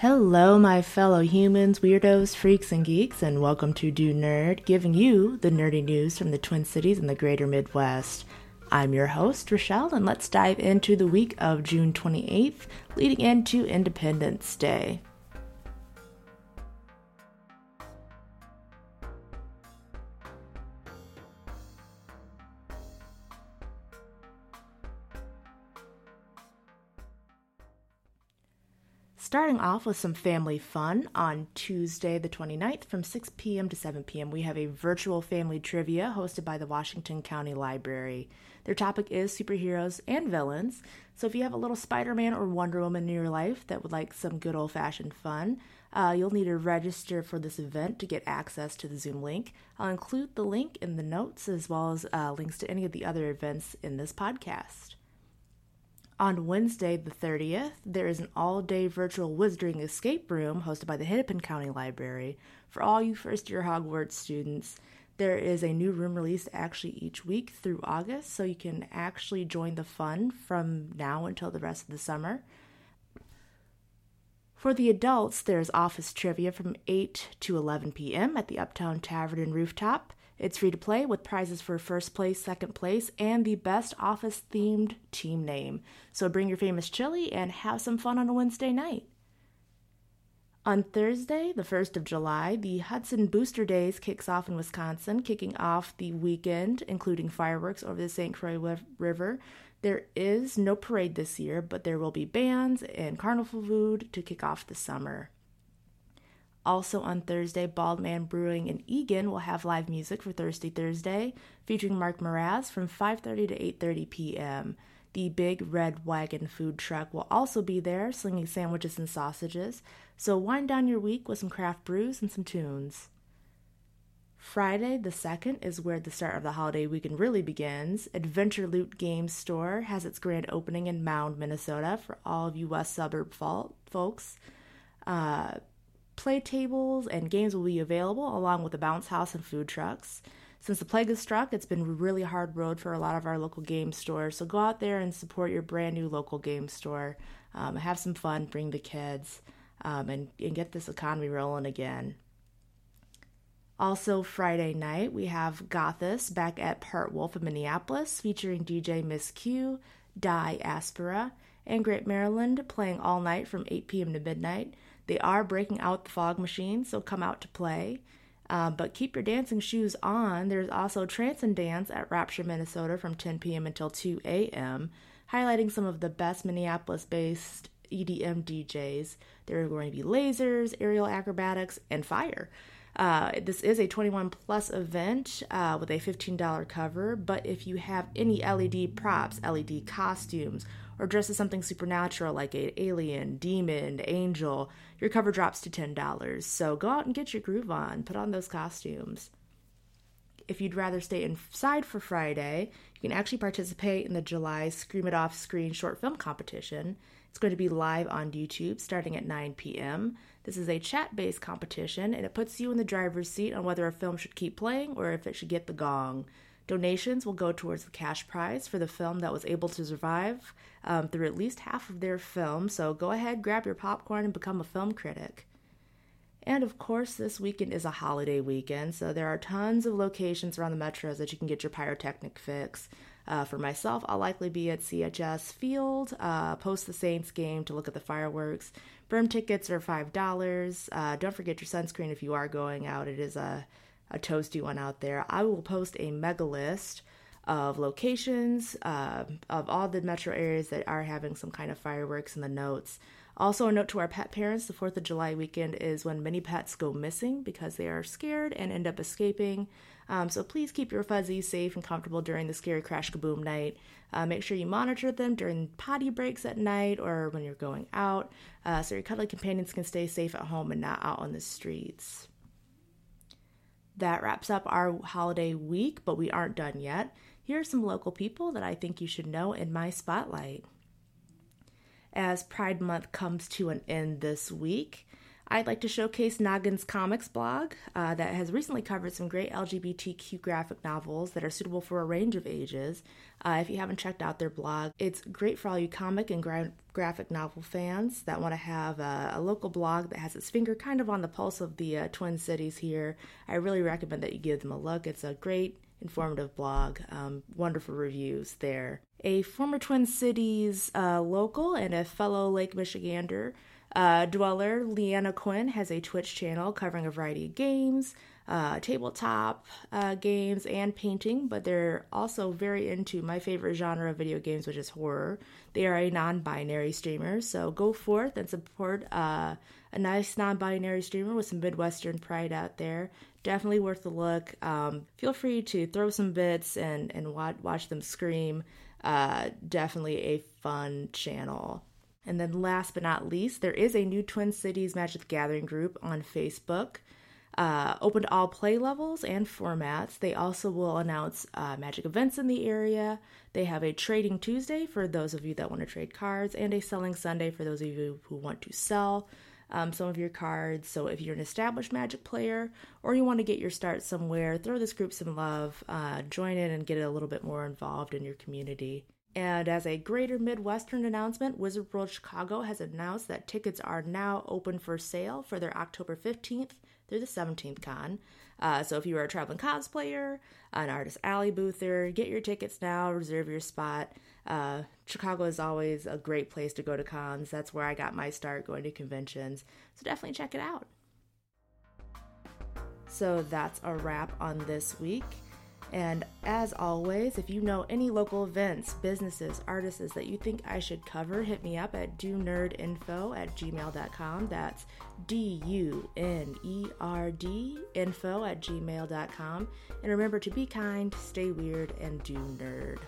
Hello, my fellow humans, weirdos, freaks, and geeks, and welcome to Do Nerd, giving you the nerdy news from the Twin Cities and the greater Midwest. I'm your host, Rochelle, and let's dive into the week of June 28th, leading into Independence Day. Starting off with some family fun on Tuesday, the 29th, from 6 p.m. to 7 p.m., we have a virtual family trivia hosted by the Washington County Library. Their topic is superheroes and villains. So if you have a little Spider Man or Wonder Woman in your life that would like some good old fashioned fun, uh, you'll need to register for this event to get access to the Zoom link. I'll include the link in the notes as well as uh, links to any of the other events in this podcast. On Wednesday, the 30th, there is an all day virtual Wizarding Escape Room hosted by the Hennepin County Library. For all you first year Hogwarts students, there is a new room released actually each week through August, so you can actually join the fun from now until the rest of the summer. For the adults, there's office trivia from 8 to 11 p.m. at the Uptown Tavern and Rooftop. It's free to play with prizes for first place, second place, and the best office themed team name. So bring your famous chili and have some fun on a Wednesday night. On Thursday, the 1st of July, the Hudson Booster Days kicks off in Wisconsin, kicking off the weekend, including fireworks over the St. Croix River. There is no parade this year, but there will be bands and carnival food to kick off the summer. Also on Thursday, Bald Man Brewing in Eagan will have live music for Thirsty Thursday, featuring Mark Mraz from 5:30 to 8:30 p.m. The Big Red Wagon food truck will also be there, slinging sandwiches and sausages. So wind down your week with some craft brews and some tunes. Friday, the 2nd, is where the start of the holiday weekend really begins. Adventure Loot Games Store has its grand opening in Mound, Minnesota for all of you West Suburb folks. Uh, Play tables and games will be available along with a bounce house and food trucks. Since the plague has struck, it's been a really hard road for a lot of our local game stores. So go out there and support your brand new local game store. Um, have some fun, bring the kids, um, and, and get this economy rolling again. Also, Friday night, we have Gothis back at Part Wolf in Minneapolis, featuring DJ Miss Q, Die Aspera, and Great Maryland playing all night from 8 p.m. to midnight. They are breaking out the fog machine, so come out to play. Uh, but keep your dancing shoes on. There's also Trance and Dance at Rapture, Minnesota from 10 p.m. until 2 a.m., highlighting some of the best Minneapolis based EDM DJs. There are going to be lasers, aerial acrobatics, and fire. Uh, this is a 21 plus event uh, with a $15 cover, but if you have any LED props, LED costumes, or dress as something supernatural like an alien, demon, angel, your cover drops to $10. So go out and get your groove on, put on those costumes. If you'd rather stay inside for Friday, you can actually participate in the July Scream It Off Screen short film competition. It's going to be live on YouTube starting at 9 p.m. This is a chat based competition and it puts you in the driver's seat on whether a film should keep playing or if it should get the gong. Donations will go towards the cash prize for the film that was able to survive um, through at least half of their film, so go ahead, grab your popcorn, and become a film critic. And of course, this weekend is a holiday weekend, so there are tons of locations around the metros that you can get your pyrotechnic fix. Uh, for myself, I'll likely be at CHS Field, uh, post the Saints game to look at the fireworks. Berm tickets are $5. Uh, don't forget your sunscreen if you are going out. It is a a toasty one out there. I will post a mega list of locations uh, of all the metro areas that are having some kind of fireworks in the notes. Also, a note to our pet parents the 4th of July weekend is when many pets go missing because they are scared and end up escaping. Um, so please keep your fuzzies safe and comfortable during the scary crash kaboom night. Uh, make sure you monitor them during potty breaks at night or when you're going out uh, so your cuddly companions can stay safe at home and not out on the streets. That wraps up our holiday week, but we aren't done yet. Here are some local people that I think you should know in my spotlight. As Pride Month comes to an end this week, I'd like to showcase Noggin's Comics blog uh, that has recently covered some great LGBTQ graphic novels that are suitable for a range of ages. Uh, if you haven't checked out their blog, it's great for all you comic and gra- graphic novel fans that want to have a, a, local blog that has its finger kind of on the pulse of the uh, Twin Cities here. I really recommend that you give them a look. It's a great, informative blog, um, wonderful reviews there. A former Twin Cities uh, local and a fellow Lake Michigander uh, dweller Leanna Quinn has a Twitch channel covering a variety of games, uh, tabletop uh, games, and painting, but they're also very into my favorite genre of video games, which is horror. They are a non binary streamer, so go forth and support uh, a nice non binary streamer with some Midwestern pride out there. Definitely worth a look. Um, feel free to throw some bits and, and watch, watch them scream. Uh, definitely a fun channel. And then last but not least, there is a new Twin Cities Magic the Gathering group on Facebook. Uh, open to all play levels and formats. They also will announce uh, magic events in the area. They have a trading Tuesday for those of you that want to trade cards, and a selling Sunday for those of you who want to sell um, some of your cards. So if you're an established magic player or you want to get your start somewhere, throw this group some love, uh, join in, and get a little bit more involved in your community. And as a greater Midwestern announcement, Wizard World Chicago has announced that tickets are now open for sale for their October 15th through the 17th con. Uh, so if you are a traveling cosplayer, an artist alley boother, get your tickets now, reserve your spot. Uh, Chicago is always a great place to go to cons. That's where I got my start going to conventions. So definitely check it out. So that's a wrap on this week. And as always, if you know any local events, businesses, artists that you think I should cover, hit me up at dunerdinfo at gmail.com. That's D U N E R D info at gmail.com. And remember to be kind, stay weird, and do nerd.